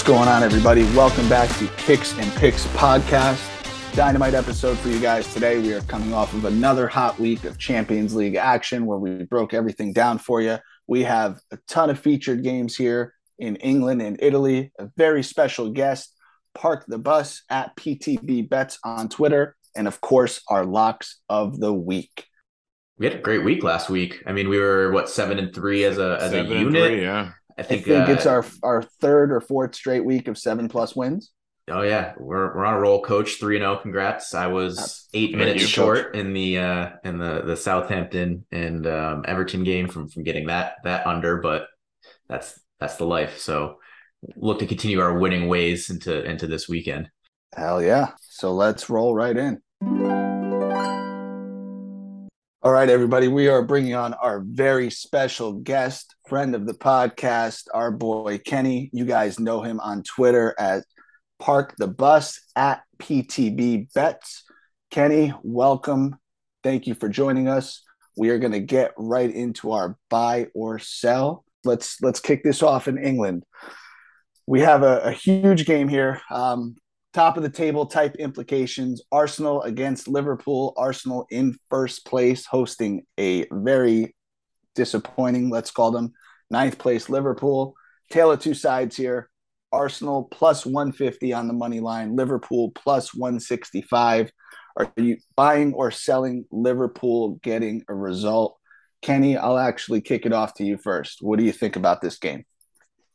What's going on, everybody? Welcome back to Kicks and Picks podcast. Dynamite episode for you guys today. We are coming off of another hot week of Champions League action where we broke everything down for you. We have a ton of featured games here in England and Italy. A very special guest, Park the Bus at PTB Bets on Twitter, and of course, our locks of the week. We had a great week last week. I mean, we were what seven and three as a as Seven a and unit. three, yeah. I I think, think uh, it's our our third or fourth straight week of seven plus wins. Oh yeah, we're we're on a roll, coach. Three and zero. Congrats. I was eight minutes you, short in the uh in the the Southampton and um, Everton game from from getting that that under, but that's that's the life. So look to continue our winning ways into into this weekend. Hell yeah. So let's roll right in. All right, everybody. We are bringing on our very special guest, friend of the podcast, our boy Kenny. You guys know him on Twitter at Park the Bus at PTB Bets. Kenny, welcome. Thank you for joining us. We are going to get right into our buy or sell. Let's let's kick this off in England. We have a, a huge game here. Um, top of the table type implications. Arsenal against Liverpool. Arsenal in first place, hosting a very disappointing, let's call them ninth place Liverpool. Tail of two sides here. Arsenal plus 150 on the money line, Liverpool plus 165. Are you buying or selling Liverpool getting a result? Kenny, I'll actually kick it off to you first. What do you think about this game?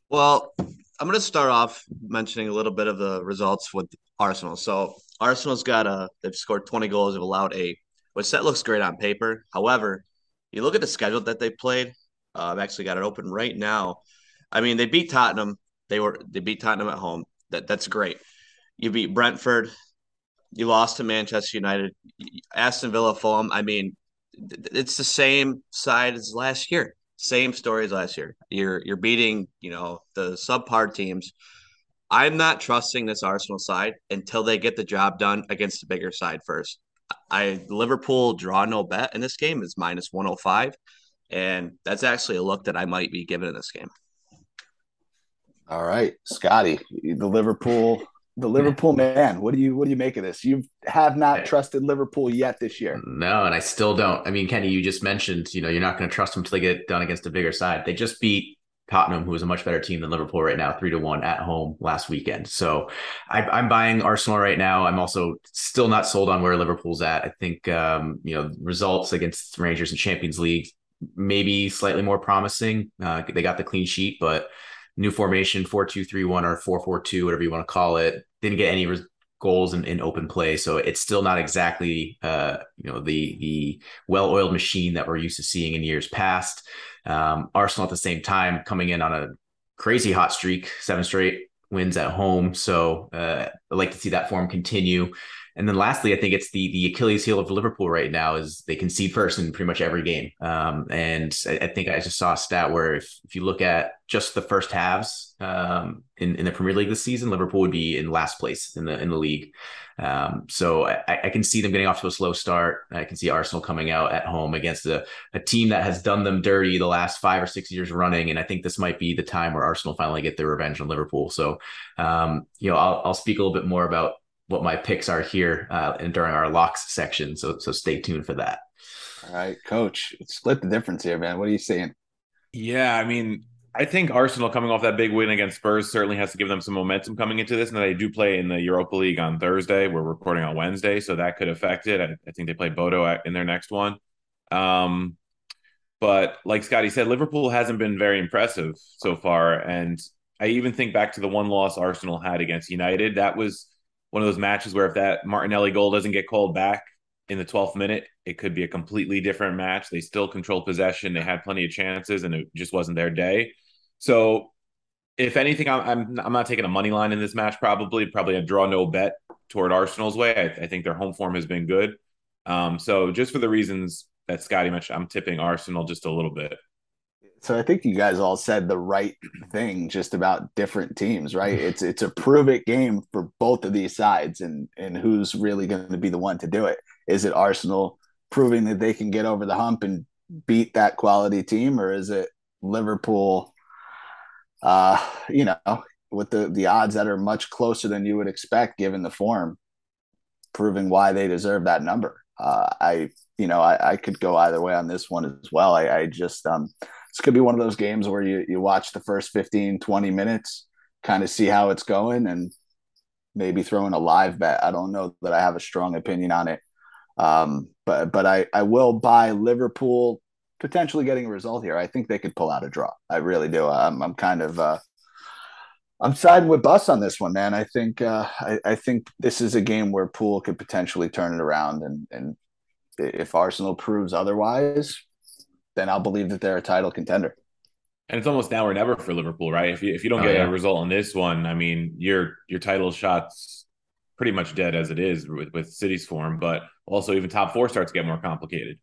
Well, I'm going to start off mentioning a little bit of the results with Arsenal. So Arsenal's got a they've scored 20 goals, they've allowed eight, which that looks great on paper. However, you look at the schedule that they played. Uh, I've actually got it open right now. I mean, they beat Tottenham. They were they beat Tottenham at home. That that's great. You beat Brentford. You lost to Manchester United, Aston Villa, Fulham. I mean, it's the same side as last year. Same story as last year. You're you're beating, you know, the subpar teams. I'm not trusting this Arsenal side until they get the job done against the bigger side first. I Liverpool draw no bet in this game is minus 105, and that's actually a look that I might be giving in this game. All right, Scotty, the Liverpool, the Liverpool man. What do you what do you make of this? You have not trusted Liverpool yet this year. No, and I still don't. I mean, Kenny, you just mentioned, you know, you're not going to trust them until they get done against a bigger side. They just beat Tottenham, who is a much better team than Liverpool right now, three to one at home last weekend. So I, I'm buying Arsenal right now. I'm also still not sold on where Liverpool's at. I think, um, you know, results against Rangers in Champions League maybe slightly more promising. Uh, they got the clean sheet, but new formation 4-2-3-1 or 4-4-2 whatever you want to call it. Didn't get any res- goals in, in open play so it's still not exactly uh, you know the the well-oiled machine that we're used to seeing in years past. Um, arsenal at the same time coming in on a crazy hot streak seven straight wins at home so uh, i'd like to see that form continue and then lastly, I think it's the the Achilles heel of Liverpool right now is they concede first in pretty much every game. Um, and I, I, think I just saw a stat where if, if you look at just the first halves um, in, in the Premier League this season, Liverpool would be in last place in the in the league. Um, so I, I, can see them getting off to a slow start. I can see Arsenal coming out at home against a, a team that has done them dirty the last five or six years running. And I think this might be the time where Arsenal finally get their revenge on Liverpool. So, um, you know, I'll, I'll speak a little bit more about what my picks are here uh, and during our locks section. So so stay tuned for that. All right, coach, split the difference here, man. What are you saying? Yeah, I mean, I think Arsenal coming off that big win against Spurs certainly has to give them some momentum coming into this. And they do play in the Europa League on Thursday. We're recording on Wednesday, so that could affect it. I, I think they play Bodo in their next one. Um, but like Scotty said, Liverpool hasn't been very impressive so far. And I even think back to the one loss Arsenal had against United. That was one of those matches where if that Martinelli goal doesn't get called back in the 12th minute, it could be a completely different match. They still controlled possession. They had plenty of chances, and it just wasn't their day. So, if anything, I'm I'm, I'm not taking a money line in this match. Probably, probably a draw no bet toward Arsenal's way. I, I think their home form has been good. Um, so just for the reasons that Scotty mentioned, I'm tipping Arsenal just a little bit. So I think you guys all said the right thing just about different teams, right? It's it's a prove it game for both of these sides and and who's really going to be the one to do it. Is it Arsenal proving that they can get over the hump and beat that quality team or is it Liverpool uh, you know, with the the odds that are much closer than you would expect given the form, proving why they deserve that number. Uh, I you know I, I could go either way on this one as well. I, I just um this could be one of those games where you you watch the first 15, 20 minutes, kind of see how it's going, and maybe throw in a live bet. I don't know that I have a strong opinion on it. Um, but but I, I will buy Liverpool potentially getting a result here. I think they could pull out a draw. I really do. I'm, I'm kind of uh, I'm siding with Bus on this one, man. I think uh, I, I think this is a game where Pool could potentially turn it around, and and if Arsenal proves otherwise, then I'll believe that they're a title contender. And it's almost now or never for Liverpool, right? If you if you don't oh, get yeah. a result on this one, I mean, your your title shots pretty much dead as it is with, with City's form, but also even top four starts to get more complicated.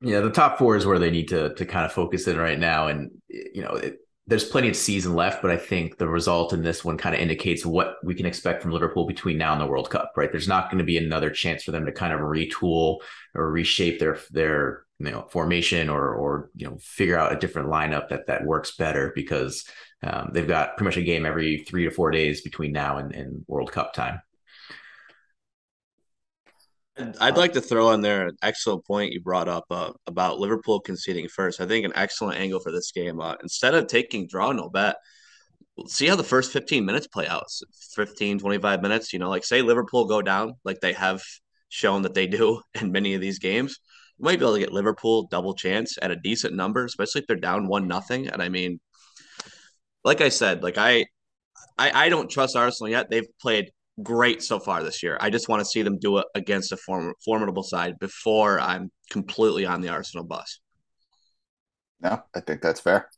Yeah, the top four is where they need to to kind of focus in right now, and you know, it, there's plenty of season left, but I think the result in this one kind of indicates what we can expect from Liverpool between now and the World Cup. Right, there's not going to be another chance for them to kind of retool or reshape their their you know formation or or you know figure out a different lineup that that works better because um, they've got pretty much a game every three to four days between now and, and World Cup time. I'd like to throw in there an excellent point you brought up uh, about Liverpool conceding first. I think an excellent angle for this game. Uh, instead of taking draw no bet, see how the first 15 minutes play out 15 25 minutes you know like say liverpool go down like they have shown that they do in many of these games you might be able to get liverpool double chance at a decent number especially if they're down one nothing and i mean like i said like I, I i don't trust arsenal yet they've played great so far this year. I just want to see them do it against a form, formidable side before I'm completely on the Arsenal bus. No, I think that's fair.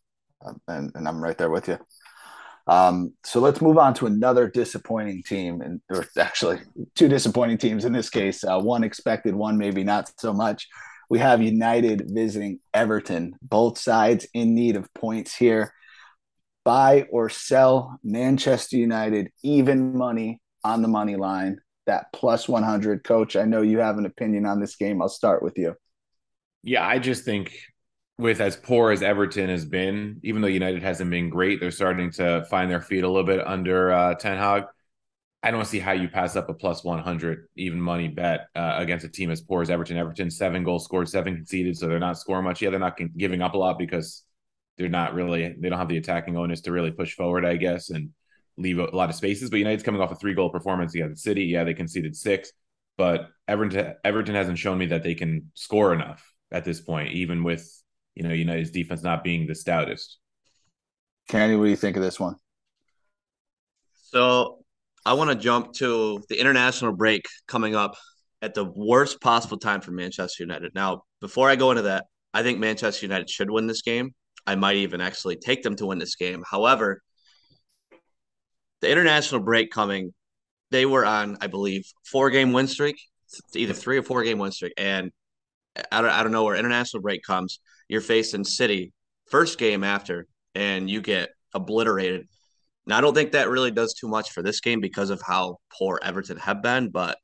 Um, and, and I'm right there with you. Um, so let's move on to another disappointing team, and or actually two disappointing teams in this case. Uh, one expected, one maybe not so much. We have United visiting Everton. Both sides in need of points here. Buy or sell Manchester United even money on the money line, that plus 100. Coach, I know you have an opinion on this game. I'll start with you. Yeah, I just think with as poor as Everton has been, even though United hasn't been great, they're starting to find their feet a little bit under uh, Ten Hag. I don't see how you pass up a plus 100 even money bet uh, against a team as poor as Everton. Everton, seven goals scored, seven conceded. So they're not scoring much. Yeah, they're not giving up a lot because they're not really, they don't have the attacking onus to really push forward, I guess. And leave a lot of spaces. But United's coming off a three goal performance against City. Yeah, they conceded six, but Everton Everton hasn't shown me that they can score enough at this point, even with you know United's defense not being the stoutest. Kenny, what do you think of this one? So I want to jump to the international break coming up at the worst possible time for Manchester United. Now, before I go into that, I think Manchester United should win this game. I might even actually take them to win this game. However, the international break coming, they were on, I believe, four game win streak, either three or four game win streak. And I don't, I don't know where international break comes. You're facing City first game after, and you get obliterated. Now, I don't think that really does too much for this game because of how poor Everton have been, but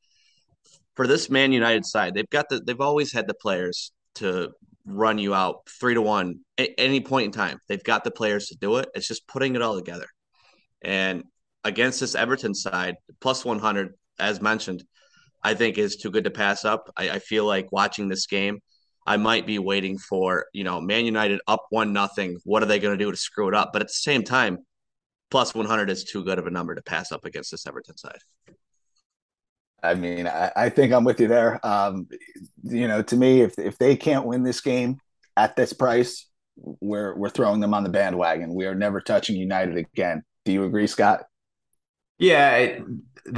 for this Man United side, they've got the they've always had the players to run you out three to one at any point in time. They've got the players to do it. It's just putting it all together. And against this Everton side, plus 100, as mentioned, I think is too good to pass up. I, I feel like watching this game, I might be waiting for, you know, Man United up one nothing. What are they going to do to screw it up? But at the same time, plus 100 is too good of a number to pass up against this Everton side. I mean, I, I think I'm with you there. Um, you know, to me, if if they can't win this game at this price, we're we're throwing them on the bandwagon. We are never touching United again. Do you agree, Scott? Yeah,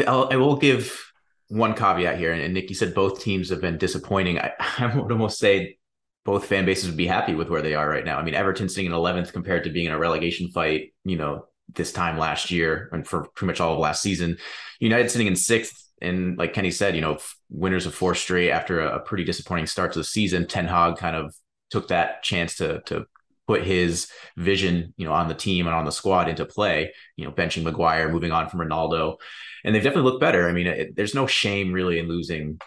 I'll, I will give one caveat here. And Nick, you said both teams have been disappointing. I, I would almost say both fan bases would be happy with where they are right now. I mean, Everton sitting in 11th compared to being in a relegation fight, you know, this time last year and for pretty much all of last season. United sitting in sixth. And like Kenny said, you know, winners of four straight after a, a pretty disappointing start to the season. Ten Hag kind of took that chance to to put his vision, you know, on the team and on the squad into play, you know, benching Maguire, moving on from Ronaldo. And they've definitely looked better. I mean, it, there's no shame really in losing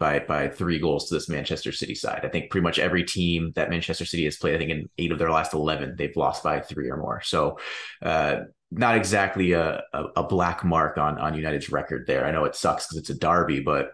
by by three goals to this Manchester City side. I think pretty much every team that Manchester City has played, I think in eight of their last eleven, they've lost by three or more. So uh, not exactly a, a, a black mark on on United's record there. I know it sucks because it's a derby, but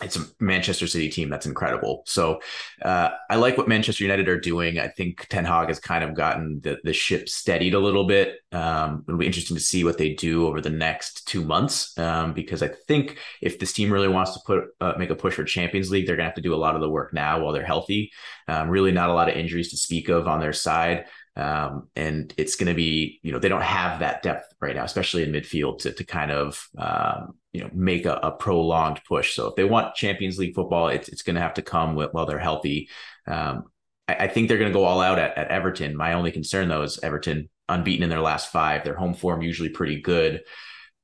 it's a Manchester City team that's incredible. So uh, I like what Manchester United are doing. I think Ten Hag has kind of gotten the, the ship steadied a little bit. Um, it'll be interesting to see what they do over the next two months um, because I think if this team really wants to put uh, make a push for Champions League, they're gonna have to do a lot of the work now while they're healthy. Um, really, not a lot of injuries to speak of on their side. Um, and it's going to be, you know, they don't have that depth right now, especially in midfield to, to kind of, um, you know, make a, a, prolonged push. So if they want Champions League football, it's, it's going to have to come with, while they're healthy. Um, I, I, think they're going to go all out at, at Everton. My only concern though is Everton unbeaten in their last five. Their home form usually pretty good.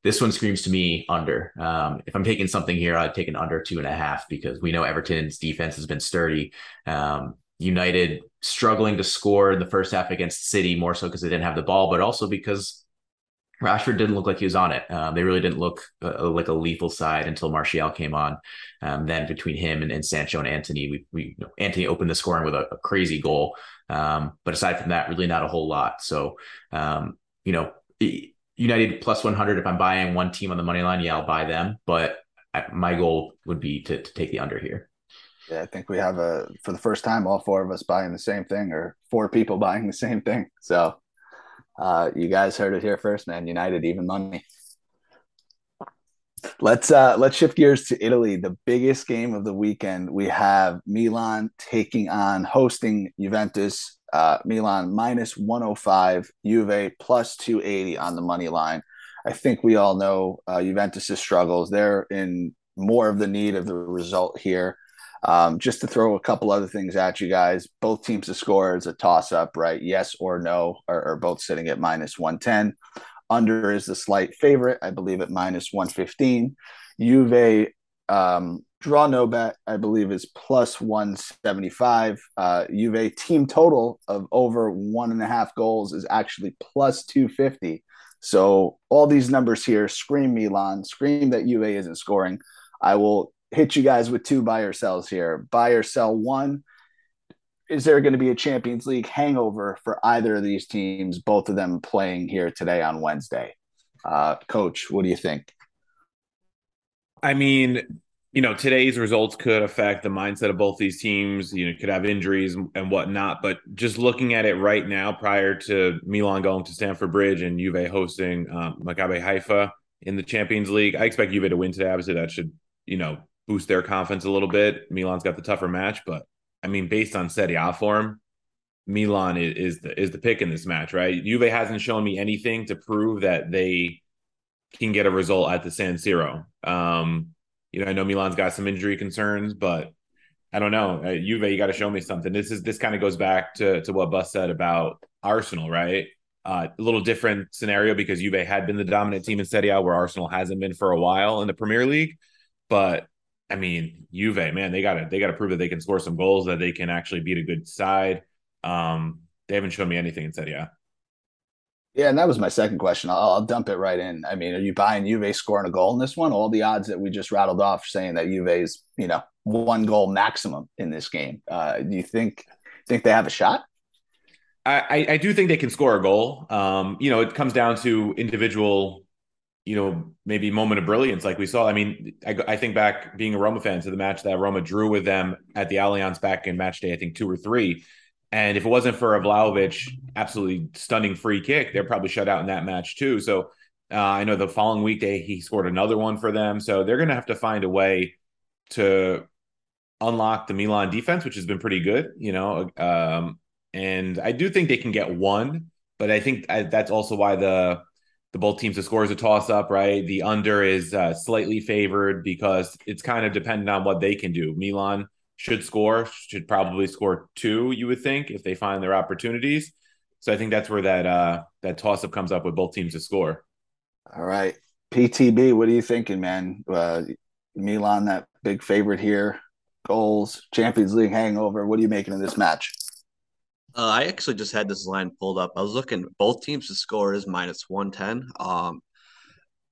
This one screams to me under. Um, if I'm taking something here, I'd take an under two and a half because we know Everton's defense has been sturdy. Um, United struggling to score in the first half against City, more so because they didn't have the ball, but also because Rashford didn't look like he was on it. Um, they really didn't look uh, like a lethal side until Martial came on. Um, then between him and, and, Sancho and Antony, we, we you know, Antony opened the scoring with a, a crazy goal. Um, but aside from that, really not a whole lot. So, um, you know, United plus 100, if I'm buying one team on the money line, yeah, I'll buy them. But I, my goal would be to, to take the under here. Yeah, I think we have a for the first time all four of us buying the same thing, or four people buying the same thing. So, uh, you guys heard it here first, man. United even money. Let's uh let's shift gears to Italy. The biggest game of the weekend. We have Milan taking on hosting Juventus. Uh, Milan minus 105, Juve plus 280 on the money line. I think we all know uh, Juventus' struggles. They're in more of the need of the result here. Um, just to throw a couple other things at you guys, both teams to score is a toss up, right? Yes or no are, are both sitting at minus 110. Under is the slight favorite, I believe, at minus 115. Juve um, draw no bet, I believe, is plus 175. Uh, Juve team total of over one and a half goals is actually plus 250. So all these numbers here scream Milan, scream that Juve isn't scoring. I will hit you guys with two buy or sells here. Buy or sell one. Is there going to be a Champions League hangover for either of these teams, both of them playing here today on Wednesday? Uh, Coach, what do you think? I mean, you know, today's results could affect the mindset of both these teams. You know, could have injuries and whatnot. But just looking at it right now, prior to Milan going to Stamford Bridge and Juve hosting um, Maccabi Haifa in the Champions League, I expect Juve to win today. Obviously, that should, you know, boost their confidence a little bit. Milan's got the tougher match, but I mean, based on Serie A form, Milan is, is the is the pick in this match, right? Juve hasn't shown me anything to prove that they can get a result at the San Siro. Um, you know, I know Milan's got some injury concerns, but I don't know. Uh, Juve, you got to show me something. This is this kind of goes back to to what Bus said about Arsenal, right? Uh, a little different scenario because Juve had been the dominant team in Serie A, where Arsenal hasn't been for a while in the Premier League. But I mean, Juve, man, they gotta they gotta prove that they can score some goals, that they can actually beat a good side. Um, they haven't shown me anything and said, yeah. Yeah, and that was my second question. I'll, I'll, dump it right in. I mean, are you buying Juve scoring a goal in this one? All the odds that we just rattled off saying that Juve's, you know, one goal maximum in this game. Uh, do you think think they have a shot? I, I do think they can score a goal. Um, you know, it comes down to individual you know, maybe moment of brilliance like we saw. I mean, I, I, think back being a Roma fan to the match that Roma drew with them at the Allianz back in match day, I think two or three. And if it wasn't for a Vlahovic absolutely stunning free kick, they're probably shut out in that match too. So uh, I know the following weekday he scored another one for them. So they're going to have to find a way to unlock the Milan defense, which has been pretty good, you know. Um, and I do think they can get one, but I think I, that's also why the the both teams to score is a toss up, right? The under is uh, slightly favored because it's kind of dependent on what they can do. Milan should score, should probably score two, you would think, if they find their opportunities. So I think that's where that uh, that toss up comes up with both teams to score. All right, PTB, what are you thinking, man? Uh, Milan, that big favorite here, goals, Champions League hangover. What are you making of this match? Uh, I actually just had this line pulled up. I was looking both teams to score is minus one ten. Um,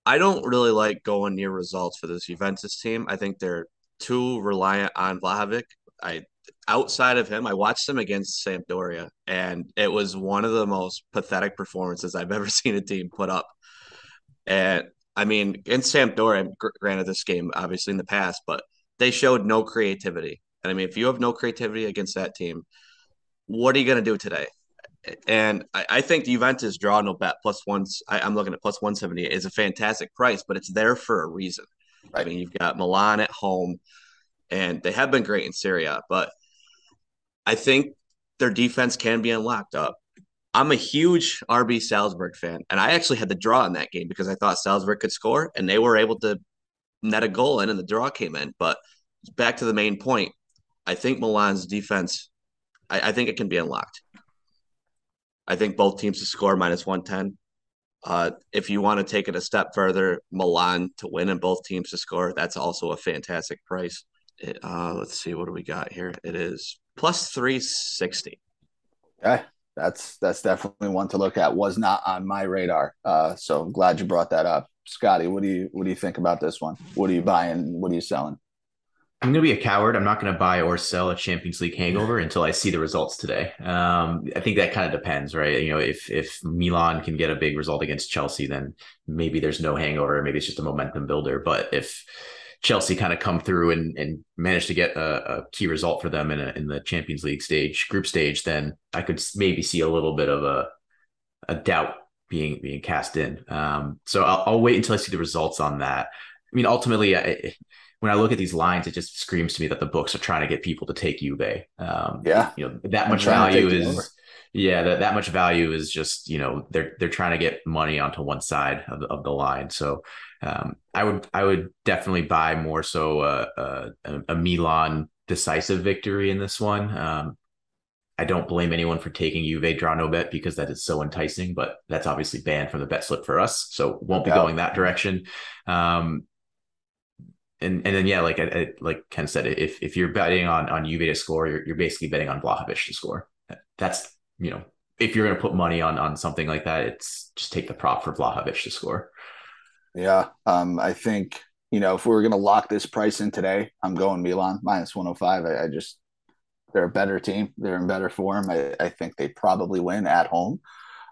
I don't really like going near results for this Juventus team. I think they're too reliant on Vlahovic. I outside of him, I watched him against Sampdoria, and it was one of the most pathetic performances I've ever seen a team put up. And I mean, in Sampdoria, granted this game obviously in the past, but they showed no creativity. And I mean, if you have no creativity against that team, what are you going to do today? And I, I, think Juventus draw no bet plus ones. I, am looking at plus 178 is a fantastic price, but it's there for a reason. Right. I mean, you've got Milan at home, and they have been great in Serie A, but I think their defense can be unlocked up. I'm a huge RB Salzburg fan, and I actually had the draw in that game because I thought Salzburg could score, and they were able to net a goal in, and the draw came in. But back to the main point, I think Milan's defense, I, I think it can be unlocked. I think both teams to score minus 110. Uh, if you want to take it a step further, Milan to win and both teams to score, that's also a fantastic price. It, uh, let's see, what do we got here? It is plus 360. Okay. That's that's definitely one to look at. Was not on my radar. Uh, so I'm glad you brought that up. Scotty, what do you what do you think about this one? What are you buying? What are you selling? I'm going to be a coward. I'm not going to buy or sell a Champions League hangover until I see the results today. Um, I think that kind of depends, right? You know, if if Milan can get a big result against Chelsea, then maybe there's no hangover. Maybe it's just a momentum builder. But if Chelsea kind of come through and, and manage to get a, a key result for them in, a, in the Champions League stage, group stage, then I could maybe see a little bit of a a doubt being being cast in. Um, so I'll, I'll, wait until I see the results on that. I mean, ultimately, I, when I look at these lines, it just screams to me that the books are trying to get people to take Juve. Um, yeah, you know that much value is. Yeah, that, that much value is just you know they're they're trying to get money onto one side of the, of the line. So um, I would I would definitely buy more so uh, uh, a, a Milan decisive victory in this one. Um, I don't blame anyone for taking Juve draw no bet because that is so enticing, but that's obviously banned from the bet slip for us, so won't be going that direction. Um, and and then yeah, like I, like Ken said, if if you're betting on on Juve to score, you're, you're basically betting on Vlahovic to score. That's you know if you're going to put money on on something like that, it's just take the prop for Vlahovic to score. Yeah, um, I think you know if we are going to lock this price in today, I'm going Milan minus 105. I, I just they're a better team. They're in better form. I, I think they probably win at home.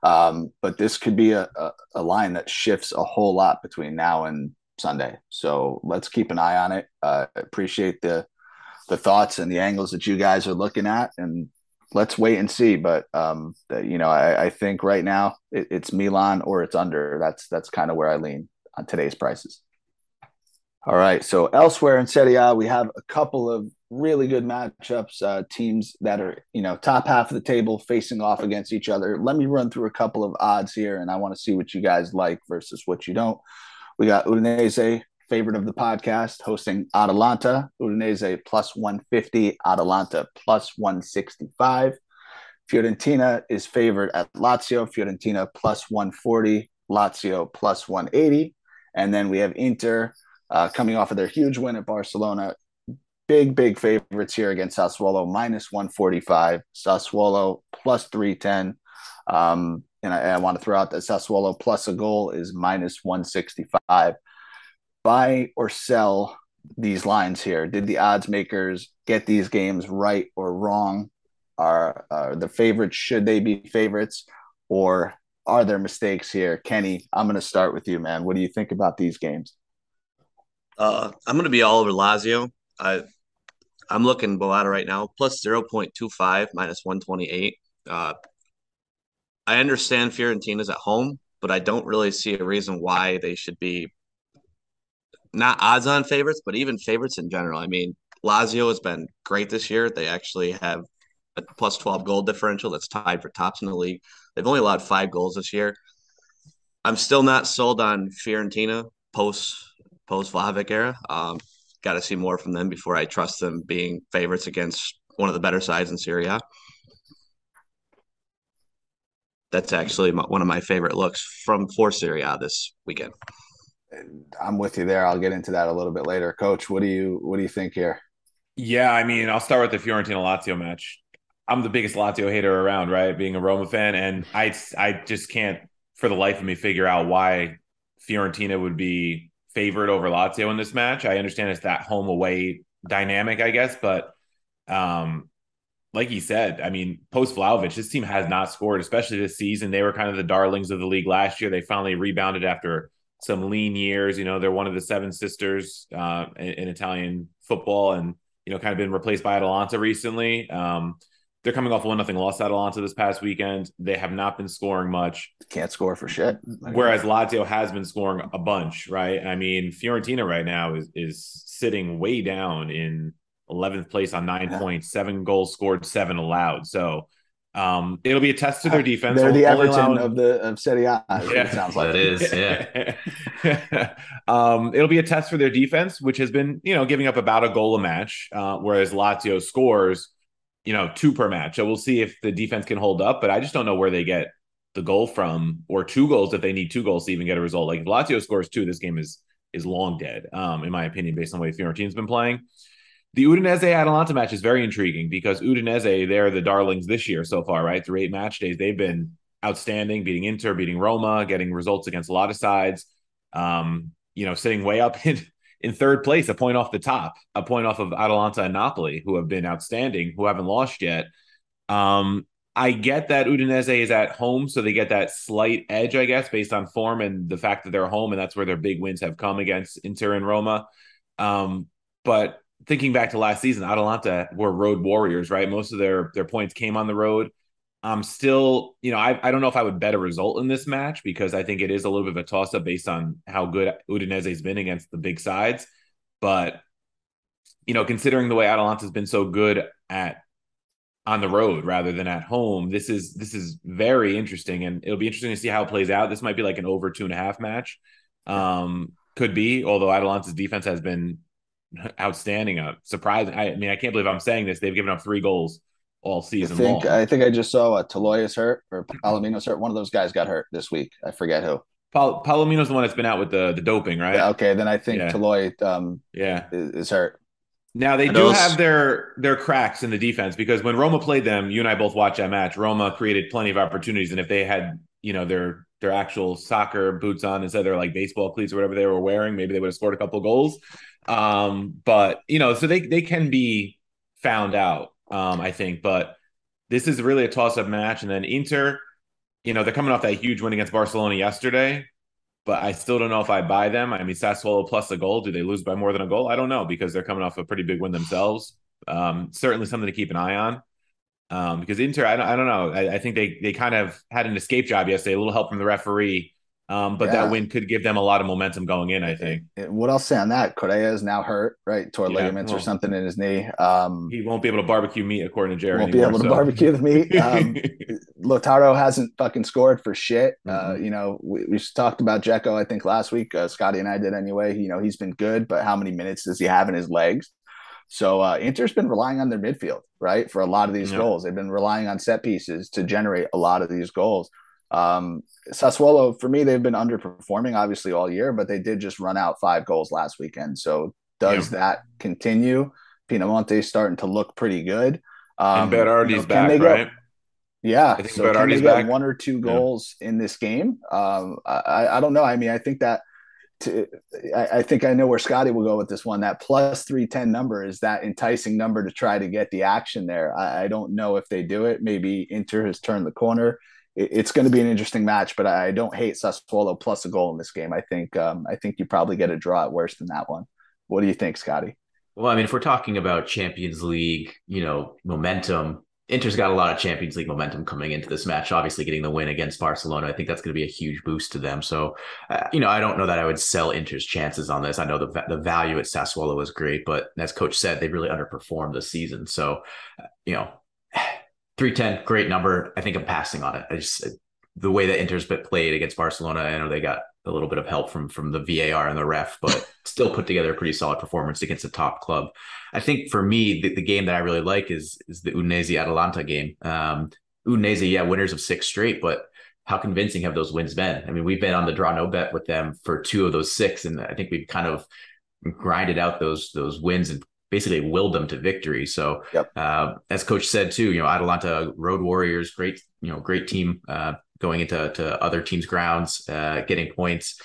Um, but this could be a, a, a line that shifts a whole lot between now and Sunday. So let's keep an eye on it. Uh, appreciate the the thoughts and the angles that you guys are looking at, and let's wait and see. But um, you know, I, I, think right now it, it's Milan or it's under. That's that's kind of where I lean on today's prices. All right. So elsewhere in Serie A, we have a couple of really good matchups. Uh, teams that are you know top half of the table facing off against each other. Let me run through a couple of odds here, and I want to see what you guys like versus what you don't. We got Udinese, favorite of the podcast, hosting Atalanta. Udinese plus 150, Atalanta plus 165. Fiorentina is favored at Lazio. Fiorentina plus 140, Lazio plus 180. And then we have Inter uh, coming off of their huge win at Barcelona. Big, big favorites here against Sassuolo, minus 145. Sassuolo plus 310. Um, and I, I, want to throw out that Sassuolo plus a goal is minus 165. Buy or sell these lines here? Did the odds makers get these games right or wrong? Are, are the favorites, should they be favorites, or are there mistakes here? Kenny, I'm going to start with you, man. What do you think about these games? Uh, I'm going to be all over Lazio. I, I'm looking Bovada right now, plus 0.25, minus 128. Uh, I understand Fiorentina's at home, but I don't really see a reason why they should be not odds on favorites, but even favorites in general. I mean, Lazio has been great this year. They actually have a plus 12 goal differential that's tied for tops in the league. They've only allowed five goals this year. I'm still not sold on Fiorentina post post Vlahovic era. Um, Got to see more from them before I trust them being favorites against one of the better sides in Serie A that's actually my, one of my favorite looks from for Serie A this weekend. I'm with you there. I'll get into that a little bit later. Coach, what do you what do you think here? Yeah, I mean, I'll start with the Fiorentina Lazio match. I'm the biggest Lazio hater around, right? Being a Roma fan, and I I just can't for the life of me figure out why Fiorentina would be favored over Lazio in this match. I understand it's that home away dynamic, I guess, but um, like he said, I mean, post Vlahovic, this team has not scored, especially this season. They were kind of the darlings of the league last year. They finally rebounded after some lean years. You know, they're one of the seven sisters uh, in, in, Italian football, and you know, kind of been replaced by Atalanta recently. Um, they're coming off one nothing loss at Atalanta this past weekend. They have not been scoring much. Can't score for shit. Whereas Lazio has been scoring a bunch, right? I mean, Fiorentina right now is is sitting way down in 11th place on nine yeah. points, seven goals scored, seven allowed. So um, it'll be a test to their defense. They're the Everton allowing... of the of Serie A. Yeah, it sounds like it is. Yeah. um, it'll be a test for their defense, which has been you know giving up about a goal a match, uh, whereas Lazio scores you know two per match. So we'll see if the defense can hold up. But I just don't know where they get the goal from, or two goals if they need two goals to even get a result. Like if Lazio scores two, this game is is long dead, um, in my opinion, based on the way Fiorentina's been playing. The Udinese Atalanta match is very intriguing because Udinese, they're the darlings this year so far, right? Through eight match days, they've been outstanding, beating Inter, beating Roma, getting results against a lot of sides. Um, you know, sitting way up in in third place, a point off the top, a point off of Atalanta and Napoli, who have been outstanding, who haven't lost yet. Um, I get that Udinese is at home, so they get that slight edge, I guess, based on form and the fact that they're home, and that's where their big wins have come against Inter and Roma. Um, but thinking back to last season, Atalanta were road warriors, right? Most of their their points came on the road. I'm still, you know, I, I don't know if I would bet a result in this match because I think it is a little bit of a toss up based on how good Udinese's been against the big sides. But, you know, considering the way Atalanta's been so good at on the road rather than at home, this is this is very interesting, and it'll be interesting to see how it plays out. This might be like an over two and a half match. Um, could be, although Atalanta's defense has been outstanding. Uh, surprising. I, I, mean, I can't believe I'm saying this. They've given up three goals all season I think, long. I think I just saw uh, Toloi's hurt or Palomino's hurt. One of those guys got hurt this week. I forget who. Pal- Palomino's the one that's been out with the, the doping, right? Yeah, okay, then I think yeah. Um, yeah. Is, is, hurt. Now they do have their their cracks in the defense because when Roma played them, you and I both watched that match. Roma created plenty of opportunities, and if they had you know their their actual soccer boots on instead of their like baseball cleats or whatever they were wearing, maybe they would have scored a couple goals. Um, but you know, so they they can be found out, um, I think. But this is really a toss-up match. And then Inter, you know, they're coming off that huge win against Barcelona yesterday. But I still don't know if I buy them. I mean, Sassuolo plus a goal. Do they lose by more than a goal? I don't know because they're coming off a pretty big win themselves. Um, certainly something to keep an eye on. Um, because Inter, I don't, I don't know. I, I, think they they kind of had an escape job yesterday. A little help from the referee um, but yeah. that win could give them a lot of momentum going in, I think. What I'll say on that, Correa is now hurt, right? Tore yeah, ligaments well, or something in his knee. Um, he won't be able to barbecue meat, according to Jerry. He won't anymore, be able so. to barbecue the meat. Um, Lautaro hasn't fucking scored for shit. Uh, mm-hmm. Uh, you know, we, we talked about Dzeko, I think, last week. Uh, Scotty and I did anyway. You know, he's been good, but how many minutes does he have in his legs? So uh, Inter's been relying on their midfield, right, for a lot of these yeah. goals. They've been relying on set pieces to generate a lot of these goals. Um, Sassuolo, for me, they've been underperforming obviously all year, but they did just run out five goals last weekend. So does yeah. that continue? Pinamonti starting to look pretty good. Um, and Berardi's you know, back, right? yeah. I think so can they get one or two goals yeah. in this game? Um, I, I don't know. I mean, I think that to, I, I, think I know where Scotty will go with this one. That plus 310 number is that enticing number to try to get the action there. I, I don't know if they do it. Maybe Inter has turned the corner it's going to be an interesting match, but I don't hate Sassuolo plus a goal in this game. I think um, I think you probably get a draw at worse than that one. What do you think, Scotty? Well, I mean, if we're talking about Champions League, you know, momentum, Inter's got a lot of Champions League momentum coming into this match. Obviously, getting the win against Barcelona, I think that's going to be a huge boost to them. So, uh, you know, I don't know that I would sell Inter's chances on this. I know the the value at Sassuolo is great, but as Coach said, they really underperformed this season. So, uh, you know, 310, great number. I think I'm passing on it. I just the way that Inter's been played against Barcelona, I know they got a little bit of help from from the VAR and the ref, but still put together a pretty solid performance against a top club. I think for me, the, the game that I really like is is the Udinese Atalanta game. Um, Udinese, yeah, winners of six straight, but how convincing have those wins been? I mean, we've been on the draw no bet with them for two of those six, and I think we've kind of grinded out those those wins and basically willed them to victory. So, yep. uh, as coach said too, you know, Atalanta Road Warriors, great, you know, great team uh, going into to other teams' grounds, uh, getting points.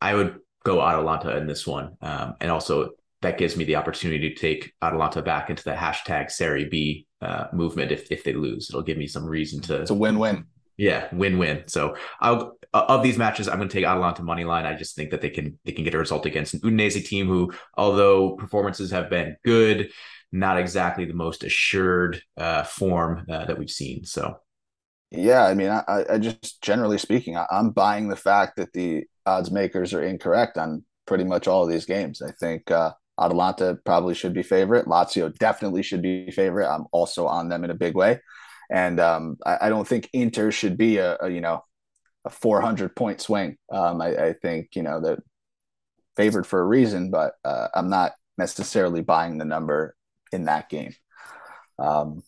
I would go Atalanta in this one, um, and also that gives me the opportunity to take Atalanta back into the hashtag Serie B uh, movement if if they lose. It'll give me some reason to. It's a win-win. Yeah, win-win. So I'll of these matches, I'm going to take Atalanta money line. I just think that they can they can get a result against an Udinese team who, although performances have been good, not exactly the most assured uh, form uh, that we've seen. So, yeah, I mean, I, I just generally speaking, I, am buying the fact that the odds makers are incorrect on pretty much all of these games. I think uh, Atalanta probably should be favorite. Lazio definitely should be favorite. I'm also on them in a big way, and um, I, I, don't think Inter should be a, a you know a 400 point swing. Um, I, I, think you know that favored for a reason, but uh, I'm not necessarily buying the number in that game. Um,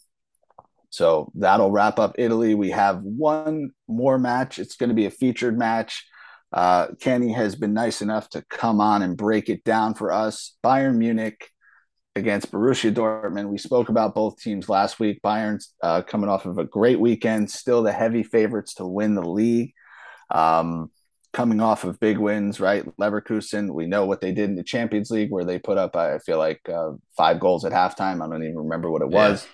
so that'll wrap up Italy. We have one more match. It's going to be a featured match. Uh, Kenny has been nice enough to come on and break it down for us. Bayern Munich against Borussia Dortmund. We spoke about both teams last week. Bayern's uh, coming off of a great weekend, still the heavy favorites to win the league. Um, coming off of big wins, right? Leverkusen, we know what they did in the Champions League where they put up, I feel like, uh, five goals at halftime. I don't even remember what it yeah. was.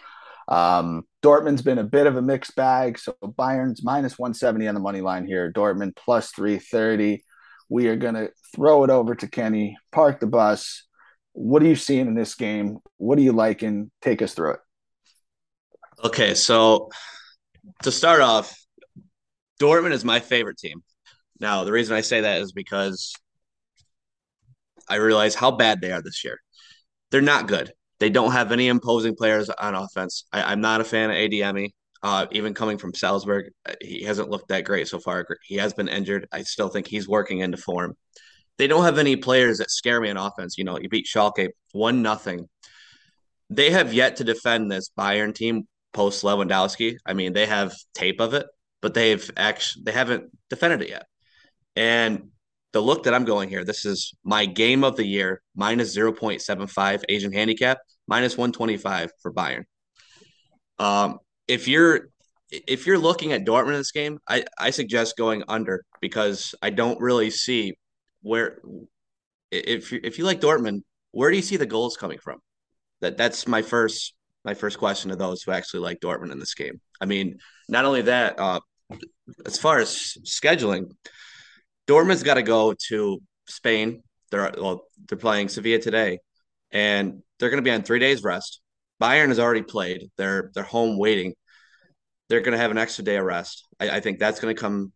Um, Dortmund's been a bit of a mixed bag. So Bayern's minus 170 on the money line here. Dortmund plus 330. We are going to throw it over to Kenny, park the bus. What are you seeing in this game? What are you liking? Take us through it. Okay. So to start off, Dortmund is my favorite team. Now, the reason I say that is because I realize how bad they are this year. They're not good. They don't have any imposing players on offense. I, am not a fan of Adeyemi. Uh, even coming from Salzburg, he hasn't looked that great so far. He has been injured. I still think he's working into form. They don't have any players that scare me in offense. You know, you beat Schalke one nothing. They have yet to defend this Bayern team post Lewandowski. I mean, they have tape of it, but they've actually they haven't defended it yet. And the look that I'm going here, this is my game of the year, minus 0.75 Asian handicap, minus 125 for Bayern. Um, if you're if you're looking at Dortmund in this game, I, I suggest going under because I don't really see where if if you like Dortmund, where do you see the goals coming from? That that's my first my first question to those who actually like Dortmund in this game. I mean, not only that, uh, as far as scheduling, Dortmund's got to go to Spain. They're well, they're playing Sevilla today, and they're going to be on three days rest. Bayern has already played. They're they're home waiting. They're going to have an extra day of rest. I, I think that's going to come,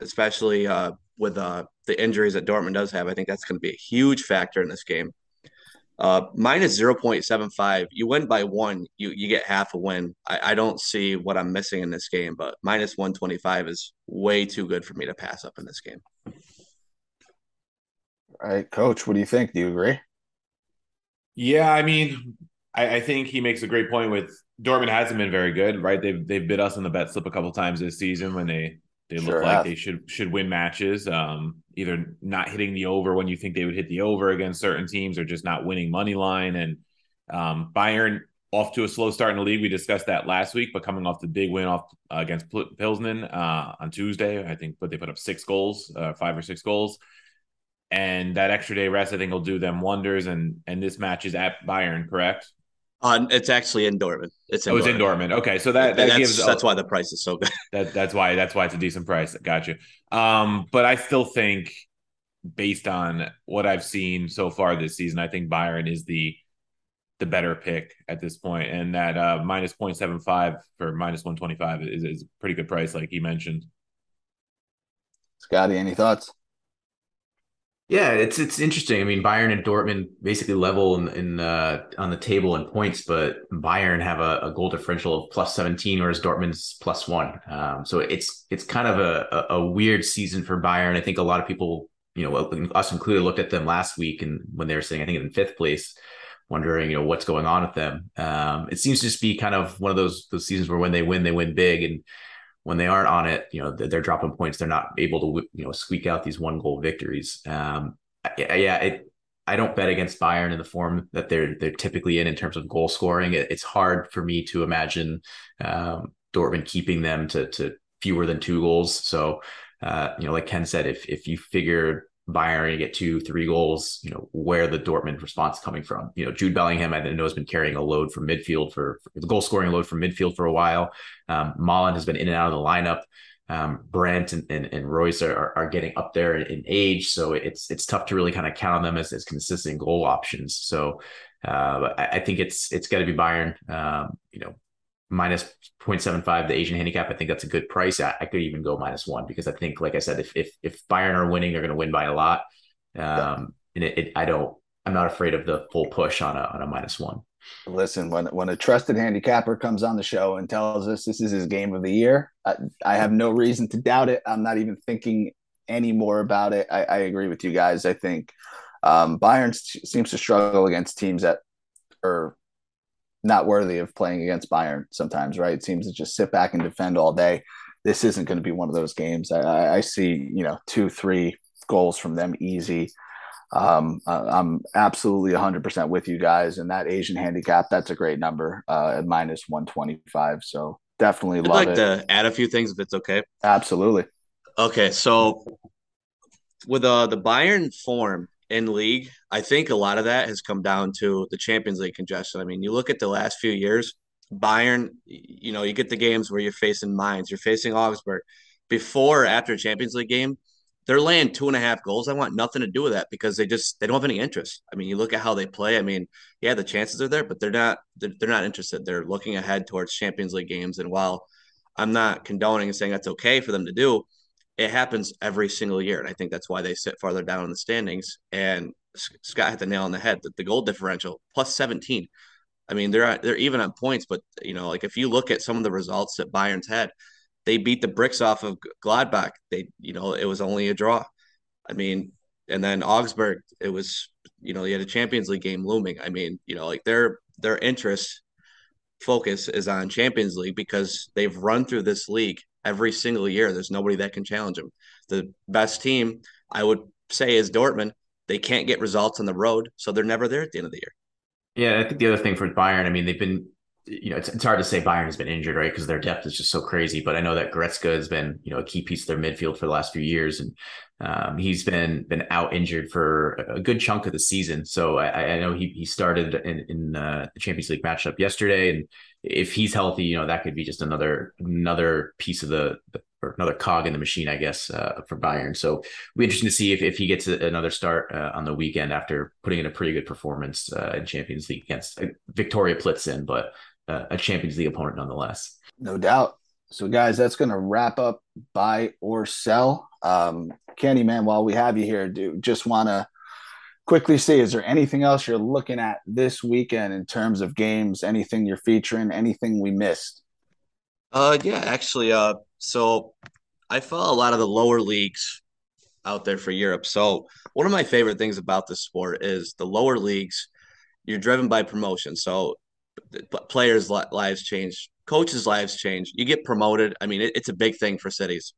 especially uh, with uh, the injuries that Dortmund does have. I think that's going to be a huge factor in this game. Uh, minus 0.75. You win by one, you you get half a win. I, I don't see what I'm missing in this game, but minus 125 is way too good for me to pass up in this game. All right, coach, what do you think? Do you agree? Yeah, I mean, I, I think he makes a great point with Dortmund hasn't been very good, right? They've they've bit us in the bet slip a couple times this season when they they sure look like they should should win matches. Um, either not hitting the over when you think they would hit the over against certain teams, or just not winning money line. And um, Bayern off to a slow start in the league. We discussed that last week, but coming off the big win off uh, against Pilsen uh, on Tuesday, I think, but they put up six goals, uh, five or six goals, and that extra day rest, I think, will do them wonders. And and this match is at Bayern, correct? Uh, it's actually in Dortmund. It's in oh, it's Dortmund. in Dortmund. Okay, so that, that that's, gives that's why the price is so good. that that's why that's why it's a decent price. Gotcha. Um, but I still think, based on what I've seen so far this season, I think Bayern is the the better pick at this point, and that uh, minus 0.75 for minus one twenty five is is a pretty good price, like you mentioned. Scotty, any thoughts? Yeah, it's it's interesting. I mean, Bayern and Dortmund basically level in, in uh, on the table in points, but Bayern have a, a, goal differential of plus seventeen, whereas Dortmund's plus one. Um, so it's it's kind of a, a, weird season for Bayern. I think a lot of people, you know, us included, looked at them last week and when they were sitting, I think, in fifth place, wondering, you know, what's going on with them. Um, it seems to just be kind of one of those those seasons where when they win, they win big, and when they aren't on it, you know, they're, dropping points. They're not able to, you know, squeak out these one goal victories. Um, yeah, it, I don't bet against Bayern in the form that they're they're typically in in terms of goal scoring. It, it's hard for me to imagine um, Dortmund keeping them to to fewer than two goals. So, uh, you know, like Ken said, if if you figure Bayern get two, three goals, you know, where the Dortmund response coming from. You know, Jude Bellingham, I know has been carrying a load from midfield for, for the goal scoring load from midfield for a while. Um, has been in and out of the lineup. Um, Brandt and, and, and Reus are, are getting up there in, in, age, so it's it's tough to really kind of count on them as, as consistent goal options. So uh, I, I, think it's it's got to be Bayern. Um, you know, minus 0.75 the asian handicap i think that's a good price. I, I, could even go minus one because i think like i said if if, if bayern are winning they're going to win by a lot. Um and it, it, i don't i'm not afraid of the full push on a on a minus one. Listen when when a trusted handicapper comes on the show and tells us this is his game of the year i, I have no reason to doubt it. I'm not even thinking any more about it. I, I agree with you guys. I think um bayern seems to struggle against teams that are not worthy of playing against Bayern sometimes, right? It seems to just sit back and defend all day. This isn't going to be one of those games. I, I see, you know, two, three goals from them easy. Um, I'm absolutely 100% with you guys. And that Asian handicap, that's a great number uh, at minus 125. So definitely I'd love like it. to add a few things if it's okay. Absolutely. Okay. So with uh, the Bayern form, in league. I think a lot of that has come down to the Champions League congestion. I mean, you look at the last few years, Bayern, you know, you get the games where you're facing Mainz, you're facing Augsburg. Before after a Champions League game, they're laying two and a half goals. I want nothing to do with that because they just they don't have any interest. I mean, you look at how they play. I mean, yeah, the chances are there, but they're not they're, they're not interested. They're looking ahead towards Champions League games. And while I'm not condoning and saying that's okay for them to do, it happens every single year. And I think that's why they sit farther down in the standings. And Scott hit the nail on the head that the goal differential plus 17. I mean, they're they're even on points, but you know, like if you look at some of the results that Bayern's had, they beat the bricks off of Gladbach. They, you know, it was only a draw. I mean, and then Augsburg, it was, you know, they had a Champions League game looming. I mean, you know, like their their interest focus is on Champions League because they've run through this league every single year. There's nobody that can challenge them. The best team, I would say, is Dortmund. They can't get results on the road, so they're never there at the end of the year. Yeah, I think the other thing for Bayern, I mean, they've been, you know, it's, it's hard to say Bayern has been injured, right? Because their depth is just so crazy. But I know that Goretzka has been, you know, a key piece of their midfield for the last few years, and um, he's been been out injured for a good chunk of the season. So I, I know he he started in, in uh, the Champions League matchup yesterday, and if he's healthy, you know, that could be just another another piece of the, the or another cog in the machine, I guess, uh, for Bayern. So be interesting to see if, if he gets another start uh, on the weekend after putting in a pretty good performance uh, in Champions League against uh, Viktoria Plzen, but uh, a Champions League opponent nonetheless. No doubt. So, guys, that's going to wrap up buy or sell. Um, Kenny, man, while we have you here, do just want to quickly see is there anything else you're looking at this weekend in terms of games anything you're featuring anything we missed uh yeah actually uh so i follow a lot of the lower leagues out there for europe so one of my favorite things about this sport is the lower leagues you're driven by promotion so players lives change coaches lives change you get promoted i mean it, it's a big thing for cities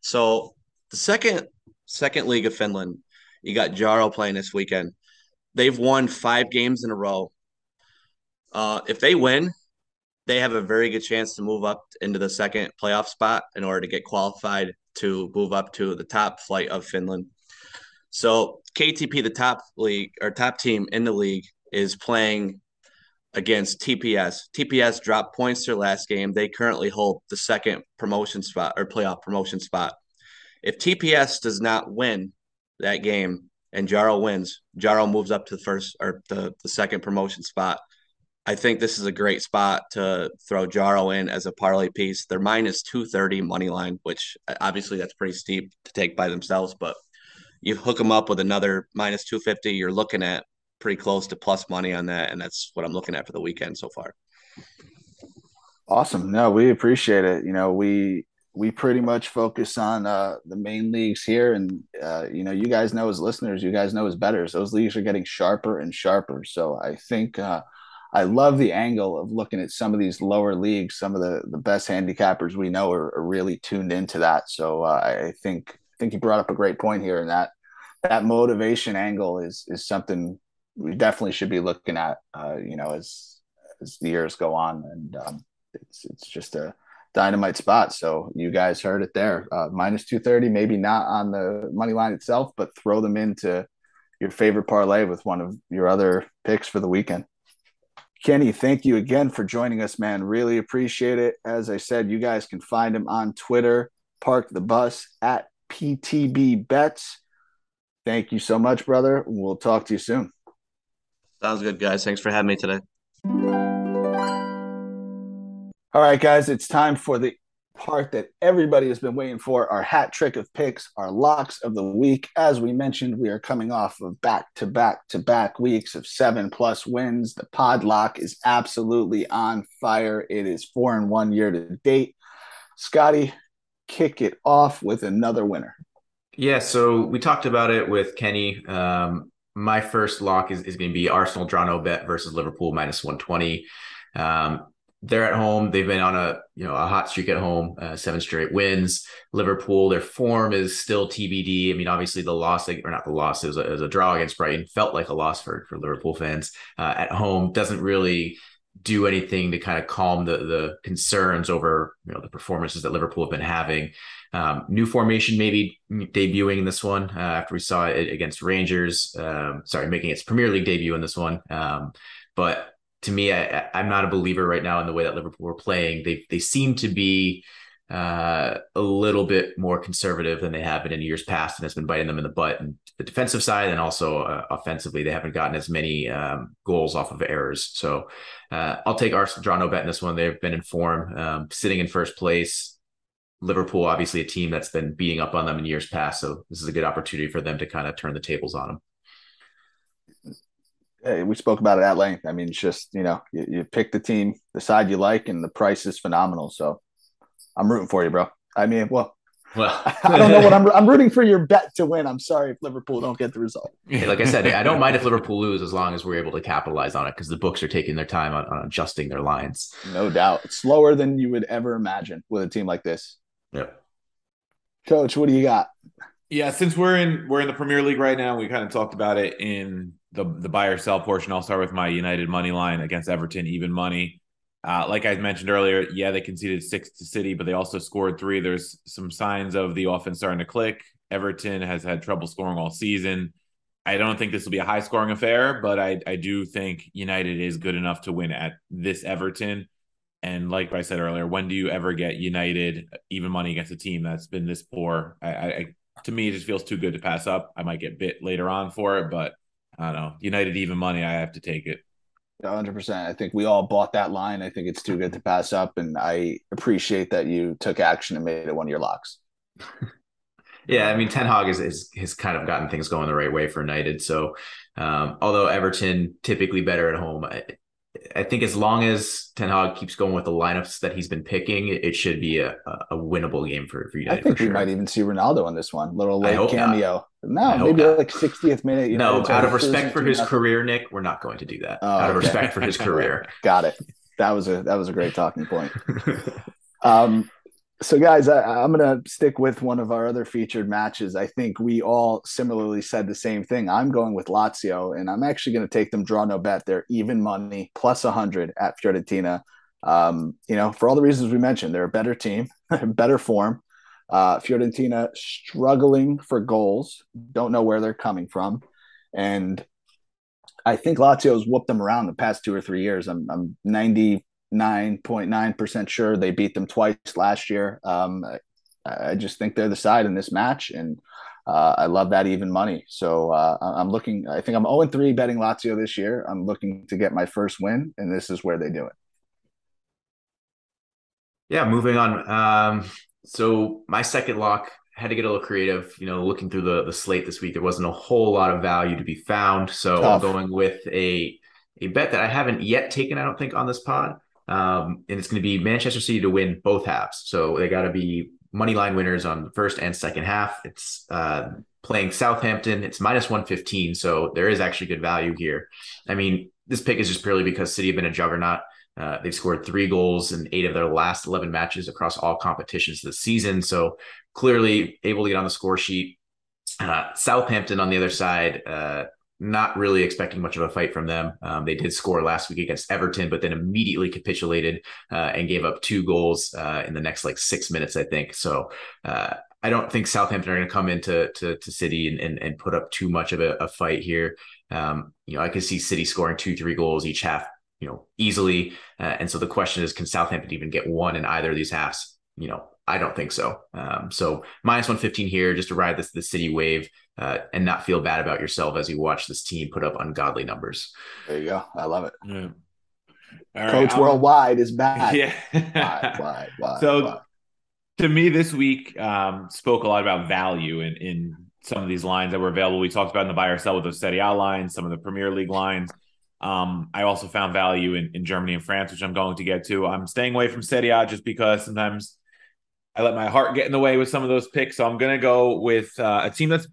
so the second second league of finland you got Jaro playing this weekend. They've won five games in a row. Uh, if they win, they have a very good chance to move up into the second playoff spot in order to get qualified to move up to the top flight of Finland. So KTP, the top league or top team in the league, is playing against TPS. TPS dropped points their last game. They currently hold the second promotion spot or playoff promotion spot. If TPS does not win, that game and Jaro wins, Jaro moves up to the first or the, the second promotion spot. I think this is a great spot to throw Jaro in as a parlay piece. They're minus 230 money line, which uh, obviously that's pretty steep to take by themselves, but you hook them up with another minus 250, you're looking at pretty close to plus money on that. And that's what I'm looking at for the weekend so far. Awesome. No, we appreciate it. You know, we we pretty much focus on uh, the main leagues here, and uh, you know, you guys know as listeners, you guys know as betters, those leagues are getting sharper and sharper. So I think uh, I love the angle of looking at some of these lower leagues. Some of the the best handicappers we know are, are really tuned into that. So uh, I think I think you brought up a great point here, and that that motivation angle is is something we definitely should be looking at. Uh, you know, as as the years go on, and um, it's it's just a dynamite spot. So you guys heard it there. Uh, minus 230, maybe not on the money line itself, but throw them into your favorite parlay with one of your other picks for the weekend. Kenny, thank you again for joining us, man. Really appreciate it. As I said, you guys can find him on Twitter, Park the Bus at PTB Bets. Thank you so much, brother. We'll talk to you soon. Sounds good, guys. Thanks for having me today. All right, guys, it's time for the part that everybody has been waiting for our hat trick of picks, our locks of the week. As we mentioned, we are coming off of back to back to back weeks of seven plus wins. The pod lock is absolutely on fire. It is four and one year to date. Scotty, kick it off with another winner. Yeah, so we talked about it with Kenny. Um, my first lock is, is going to be Arsenal draw no bet versus Liverpool minus 120. Um, they're at home. They've been on a you know a hot streak at home, uh, seven straight wins. Liverpool, their form is still TBD. I mean, obviously the loss, or not the loss, was a, a draw against Brighton. Felt like a loss for for Liverpool fans uh, at home. Doesn't really do anything to kind of calm the the concerns over you know the performances that Liverpool have been having. Um, new formation maybe debuting in this one uh, after we saw it against Rangers. Um, sorry, making its Premier League debut in this one. Um, but to me, I, am not a believer right now in the way that Liverpool are playing. They they seem to be uh, a little bit more conservative than they have been in years past, and it's been biting them in the butt. And the defensive side, and also uh, offensively, they haven't gotten as many um, goals off of errors. So uh, I'll take Arsenal draw no bet in this one. They've been in form, um, sitting in first place. Liverpool, obviously, a team that's been beating up on them in years past. So this is a good opportunity for them to kind of turn the tables on them Uh, we spoke about it at length. I mean, it's just you know, you, you, pick the team, the side you like, and the price is phenomenal. So I'm rooting for you, bro. I mean, well, well, I don't know what I'm. I'm rooting for your bet to win. I'm sorry if Liverpool don't get the result. Hey, like I said, I don't mind if Liverpool lose as long as we're able to capitalize on it because the books are taking their time on, on adjusting their lines. No doubt, it's slower than you would ever imagine with a team like this. Yep. Coach, what do you got? Yeah, since we're in we're in the Premier League right now, we kind of talked about it in the the buy or sell portion. I'll start with my United money line against Everton, even money. Uh, like I mentioned earlier, yeah, they conceded six to City, but they also scored three. There's some signs of the offense starting to click. Everton has had trouble scoring all season. I don't think this will be a high scoring affair, but I, I do think United is good enough to win at this Everton. And like I said earlier, when do you ever get United even money against a team that's been this poor? I, I to me, it just feels too good to pass up. I might get bit later on for it, but I don't know. United even money, I have to take it. 100%. I think we all bought that line. I think it's too good to pass up. And I appreciate that you took action and made it one of your locks. yeah. I mean, Ten Hag is, is, has kind of gotten things going the right way for United. So, um, although Everton typically better at home, I, I think as long as Ten Hag keeps going with the lineups that he's been picking, it should be a, a winnable game for, for United. I think we sure. might even see Ronaldo on this one. Little late cameo. Not. No, maybe not. like 60th minute. You no, know, out of respect for his career, Nick, we're not going to do that. Oh, out of okay. respect for his career. Got it. That was a that was a great talking point. um, so guys I, am going to stick with one of our other featured matches. I think we all similarly said the same thing. I'm going with lazio and i'm actually going to take them draw no bet. They're even money plus 100 at fiorentina. Um, you know for all the reasons we mentioned they're a better team better form. Uh, fiorentina struggling for goals. Don't know where they're coming from. And i think lazio's whooped them around the past two or three years. I'm, I'm 90 9.9% sure they beat them twice last year. Um, I, I, just think they're the side in this match, and uh, I love that even money. So uh, I'm looking, I think I'm 0 3 betting Lazio this year. I'm looking to get my first win, and this is where they do it. Yeah, moving on. Um, so my second lock had to get a little creative. You know, looking through the the slate this week, there wasn't a whole lot of value to be found. So Tough. I'm going with a a bet that I haven't yet taken. I don't think on this pod. Um, and it's going to be Manchester City to win both halves. So they got to be money line winners on the first and second half. It's uh, playing Southampton. It's minus 115. So there is actually good value here. I mean, this pick is just purely because City have been a juggernaut. Uh, they've scored three goals in eight of their last 11 matches across all competitions this season. So clearly able to get on the score sheet. Uh, Southampton on the other side, uh, not really expecting much of a fight from them. Um, they did score last week against Everton, but then immediately capitulated uh, and gave up two goals uh, in the next like six minutes, I think. So uh, I don't think Southampton are going to come into to, to City and, and, and, put up too much of a, a fight here. Um, you know, I could see City scoring two, three goals each half, you know, easily. Uh, and so the question is, can Southampton even get one in either of these halves? You know, I don't think so. Um, so minus 115 here just to ride this the City wave uh, and not feel bad about yourself as you watch this team put up ungodly numbers. There you go. I love it. Yeah. Coach Worldwide is back. Yeah. why, why, why, so why? to me, this week um, spoke a lot about value in, in some of these lines that were available. We talked about in the buy or sell with the Serie A lines, some of the Premier League lines. Um, I also found value in, in Germany and France, which I'm going to get to. I'm staying away from Serie A just because sometimes I let my heart get in the way with some of those picks. So I'm going to go with uh, a team that's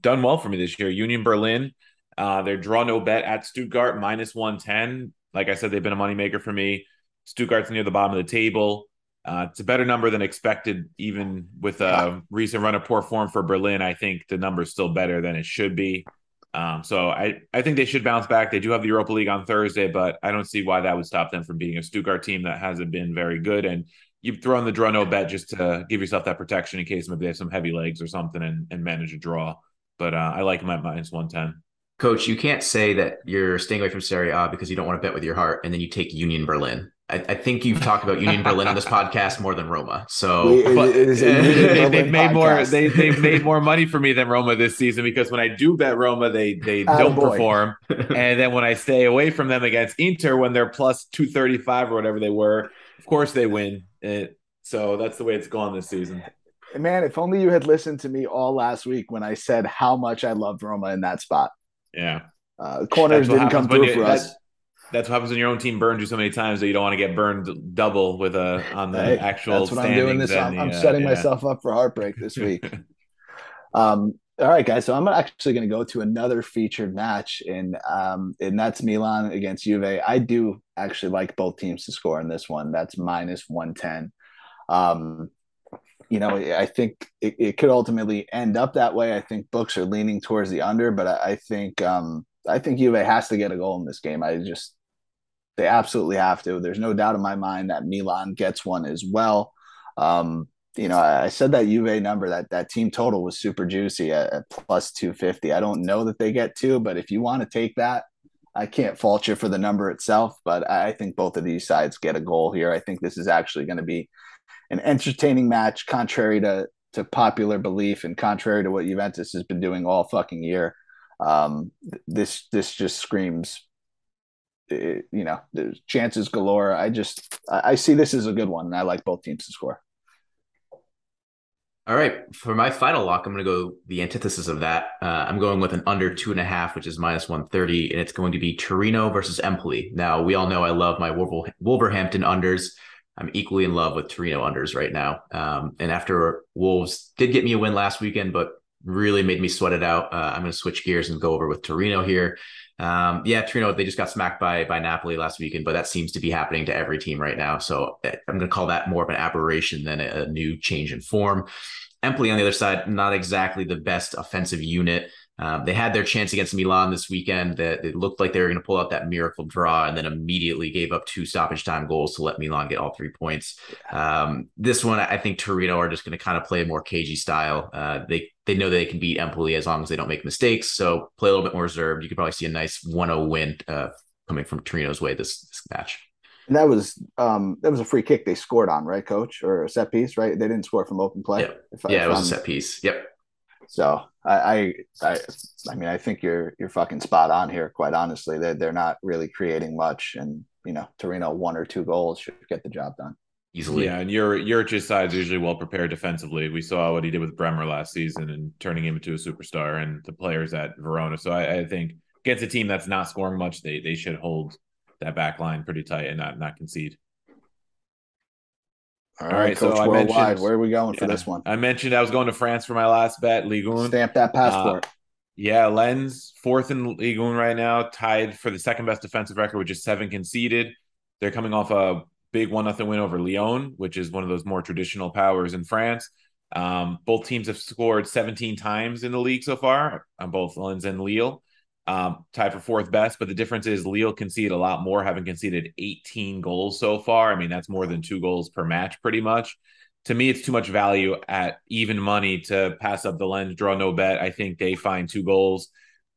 done well for me this year, Union Berlin. Uh, they're draw no bet at Stuttgart minus 110. Like I said, they've been a moneymaker for me. Stuttgart's near the bottom of the table. Uh, it's a better number than expected, even with a recent run of poor form for Berlin. I think the number is still better than it should be. Um, so I, I think they should bounce back. They do have the Europa League on Thursday, but I don't see why that would stop them from beating a Stuttgart team that hasn't been very good. And you throw in the draw no bet just to give yourself that protection in case maybe they have some heavy legs or something and, and manage a draw. But uh, I like them at minus 110. Coach, you can't say that you're staying away from Serie A because you don't want to bet with your heart, and then you take Union Berlin. I, I think you've talked about Union Berlin on this podcast more than Roma. So but, they, have made more. They they've made more money for me than Roma this season because when I do bet Roma, they they don't boy. perform, and then when I stay away from them against Inter when they're plus two thirty five or whatever they were, of course they win. It, so that's the way it's gone this season. Man, if only you had listened to me all last week when I said how much I loved Roma in that spot. Yeah. Uh, corners didn't come through you, for us that's what happens when your own team burns you so many times that you don't want to get burned double with a on the hey, actual. That's what I'm doing this. I'm, I'm uh, setting yeah. myself up for heartbreak this week. um, all right, guys. So I'm actually going to go to another featured match, and um, and that's Milan against Juve. I do actually like both teams to score in this one. That's minus one ten. Um, you know, I think it, it, could ultimately end up that way. I think books are leaning towards the under, but I, I think um, I think Juve has to get a goal in this game. I just they absolutely have to. There's no doubt in my mind that Milan gets one as well. Um, you know, I, said that Juve number, that that team total was super juicy at, at plus 250. I don't know that they get two, but if you want to take that, I can't fault you for the number itself. But I think both of these sides get a goal here. I think this is actually going to be an entertaining match, contrary to to popular belief and contrary to what Juventus has been doing all fucking year. Um, this this just screams you know, there's chances galore. I just I see this as a good one, and I like both teams to score. All right, for my final lock, I'm going to go the antithesis of that. Uh, I'm going with an under two and a half, which is minus 130, and it's going to be Torino versus Empoli. Now, we all know I love my Wolverhampton unders. I'm equally in love with Torino unders right now. Um, and after Wolves did get me a win last weekend, but really made me sweat it out, uh, I'm going to switch gears and go over with Torino here. Um, yeah, Torino, they just got smacked by by Napoli last weekend, but that seems to be happening to every team right now. So eh, I'm going to call that more of an aberration than a, a new change in form. Empoli on the other side, not exactly the best offensive unit. Um, they had their chance against Milan this weekend. That it looked like they were going to pull out that miracle draw, and then immediately gave up two stoppage time goals to let Milan get all three points. Um, this one, I think Torino are just going to kind of play a more cagey style. Uh, they they know they can beat Empoli as long as they don't make mistakes. So play a little bit more reserved. You could probably see a nice 1-0 win uh, coming from Torino's way this, this match. And that was um, that was a free kick they scored on, right, Coach, or a set piece, right? They didn't score from open play. Yep. If, yeah, it was I'm, a set piece. Yep. So I, I, I, I mean, I think you're you're fucking spot on here. Quite honestly, they they're not really creating much, and you know, Torino one or two goals should get the job done easily. Yeah, and your Juric's side is usually well prepared defensively. We saw what he did with Bremer last season and turning him into a superstar, and the players at Verona. So I, I think against a team that's not scoring much, they they should hold that back line pretty tight and not not concede. All right, All right Coach so Worldwide, I mentioned, where are we going for this one? I mentioned I was going to France for my last bet, Ligue 1. Stamp that passport. Uh, yeah, Lens fourth in Ligue 1 right now, tied for the second best defensive record with just seven conceded. They're coming off a big one nothing win over Lyon, which is one of those more traditional powers in France. Um, both teams have scored 17 times in the league so far on both Lens and Lille. Um, tied for fourth best. But the difference is Lille conceded a lot more, having conceded 18 goals so far. I mean, that's more than two goals per match, pretty much. To me, it's too much value at even money to pass up the lens, draw no bet. I think they find two goals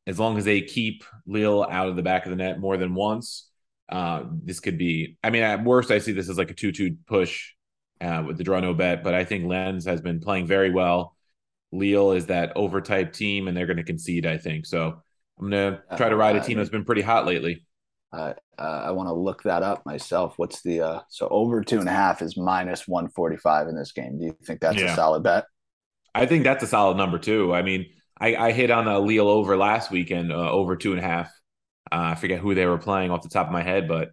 as long as they keep Lille out of the back of the net more than once. Uh, this could be. I mean, at worst, I see this as like a two-two push uh, with the draw no bet. But I think Lens has been playing very well. Lille is that overtype team, and they're going to concede. I think so. I'm going to try to ride a team that's been pretty hot lately. Uh, uh, I want to look that up myself. What's the uh, so over two and a half is minus one forty five in this game? Do you think that's yeah. a solid bet? I think that's a solid number too. I mean, I, I hit on a Lille over last weekend, uh, over two and a half. Uh, I forget who they were playing off the top of my head, but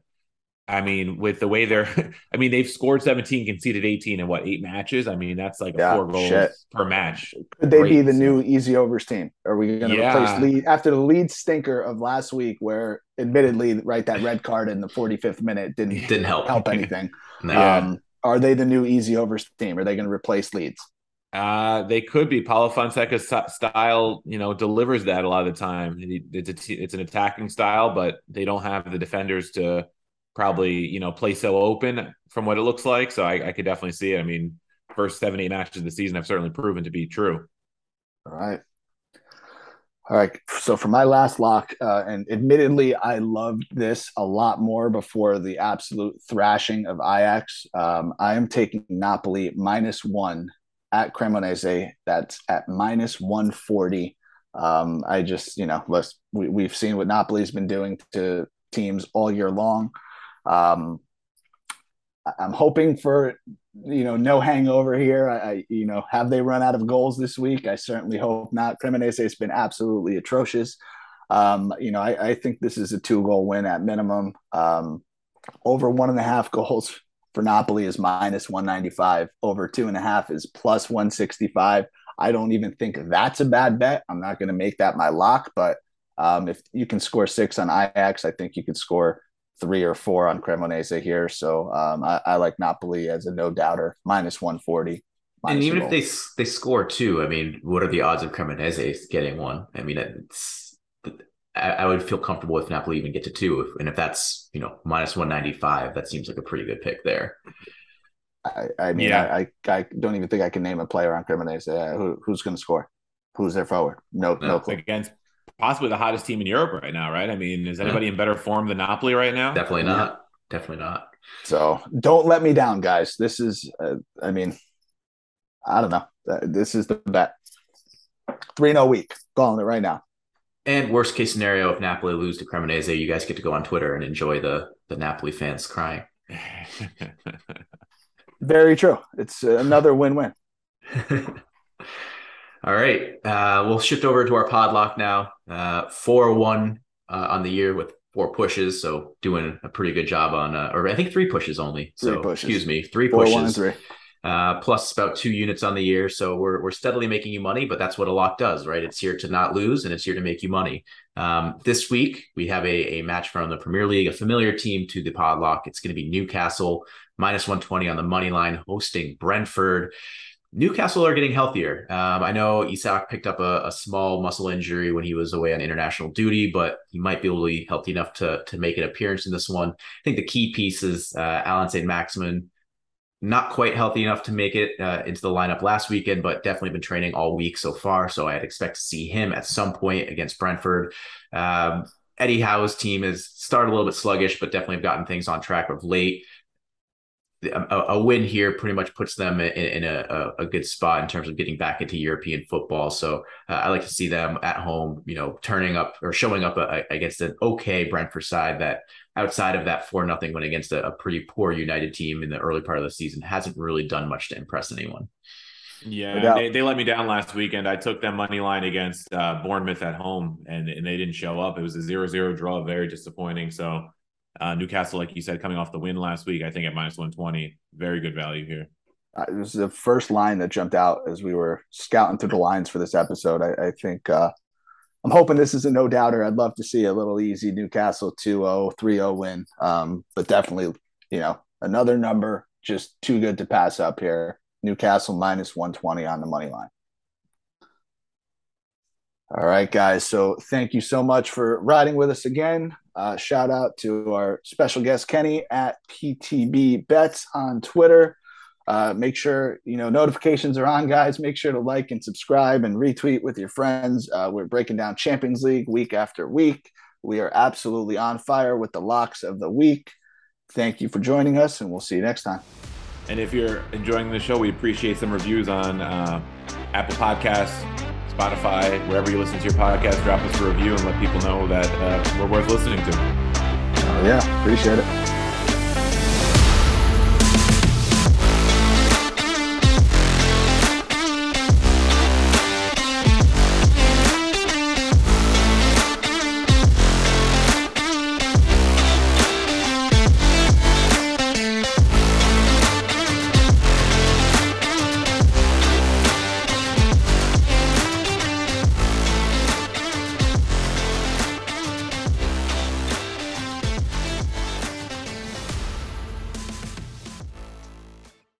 I mean, with the way they're, I mean, they've scored 17, conceded 18 in what, eight matches? I mean, that's like yeah, four goals shit. per match. Could they Great. be the new easy overs team? Are we going to yeah. replace lead after the lead stinker of last week, where admittedly, right, that red card in the 45th minute didn't, didn't help, help anything? no. um, are they the new easy overs team? Are they going to replace Leeds? Uh, they could be. Paulo Fonseca's style, you know, delivers that a lot of the time. It's a, it's an attacking style, but they don't have the defenders to probably you know play so open from what it looks like. So I, I could definitely see it. I mean, first seven eight matches of the season have certainly proven to be true. All right. All right. So for my last lock, uh, and admittedly, I loved this a lot more before the absolute thrashing of Ajax. Um, I am taking Napoli minus one at Cremonese. That's at minus 140. Um, I just, you know, let's, we, we've seen what Napoli's been doing to teams all year long. Um, I'm hoping for you know no hangover here. I, I, you know have they run out of goals this week? I certainly hope not. Cremonese has been absolutely atrocious. Um, you know I, I, think this is a two goal win at minimum. Um, over one and a half goals for Napoli is minus 195. Over two and a half is plus 165. I don't even think that's a bad bet. I'm not going to make that my lock, but um, if you can score six on Ajax, I think you can score three or four on Cremonese here. So um, I, I, like Napoli as a no doubter, minus 140. Minus and even if they they score two, I mean, what are the odds of Cremonese getting one? I mean, it's I, I would feel comfortable if Napoli even get to two, if, and if that's you know minus 195, that seems like a pretty good pick there. I, I mean, yeah. I, I, I don't even think I can name a player on Cremonese. Uh, who, who's going to score? Who's their forward? No, no, no clue. Against possibly the hottest team in Europe right now, right? I mean, is anybody yeah. in better form than Napoli right now? Definitely not. Yeah. Definitely not. So don't let me down, guys. This is, uh, I mean, I don't know. Uh, this is the bet. 3 0 week. Calling it right now. And worst case scenario, if Napoli lose to Cremonese, you guys get to go on Twitter and enjoy the the Napoli fans crying. Very true. It's another win win. All right. Uh, we'll shift over to our podlock now. Uh, 4 1 uh, on the year with four pushes. So doing a pretty good job on, uh, or I think three pushes only. Three so pushes. excuse me, three four, pushes. One, three. Uh, plus about two units on the year. So we're, we're steadily making you money, but that's what a lock does, right? It's here to not lose and it's here to make you money. Um, this week, we have a, a match from the Premier League, a familiar team to the podlock. It's going to be Newcastle minus 120 on the money line, hosting Brentford. Newcastle are getting healthier. Um, I know Isak picked up a, a, small muscle injury when he was away on international duty, but he might be able to be healthy enough to, to make an appearance in this one. I think the key piece is uh, Allan Saint-Maximin, not quite healthy enough to make it uh, into the lineup last weekend, but definitely been training all week so far. So I'd expect to see him at some point against Brentford. Um, Eddie Howe's team has started a little bit sluggish, but definitely have gotten things on track of late a, a, win here pretty much puts them in, in a, a, good spot in terms of getting back into European football. So uh, I like to see them at home, you know, turning up or showing up uh, against an okay Brentford side that outside of that four nothing win against a, a, pretty poor United team in the early part of the season hasn't really done much to impress anyone. Yeah, they, they let me down last weekend. I took them money line against uh, Bournemouth at home, and, and they didn't show up. It was a zero zero draw, very disappointing. So uh, Newcastle, like you said, coming off the win last week, I think at minus 120, very good value here. Uh, it was the first line that jumped out as we were scouting through the lines for this episode. I, I think uh, I'm hoping this is a no doubter. I'd love to see a little easy Newcastle 2 0, 3 0 win. Um, but definitely, you know, another number just too good to pass up here. Newcastle minus 120 on the money line. All right, guys. So thank you so much for riding with us again. Uh, shout out to our special guest Kenny at PTB Bets on Twitter. Uh, make sure you know notifications are on, guys. Make sure to like and subscribe and retweet with your friends. Uh, we're breaking down Champions League week after week. We are absolutely on fire with the locks of the week. Thank you for joining us, and we'll see you next time. And if you're enjoying the show, we appreciate some reviews on uh, Apple Podcasts, Spotify, wherever you listen to your podcast. Drop us a review and let people know that uh, we're worth listening to. Yeah, appreciate it.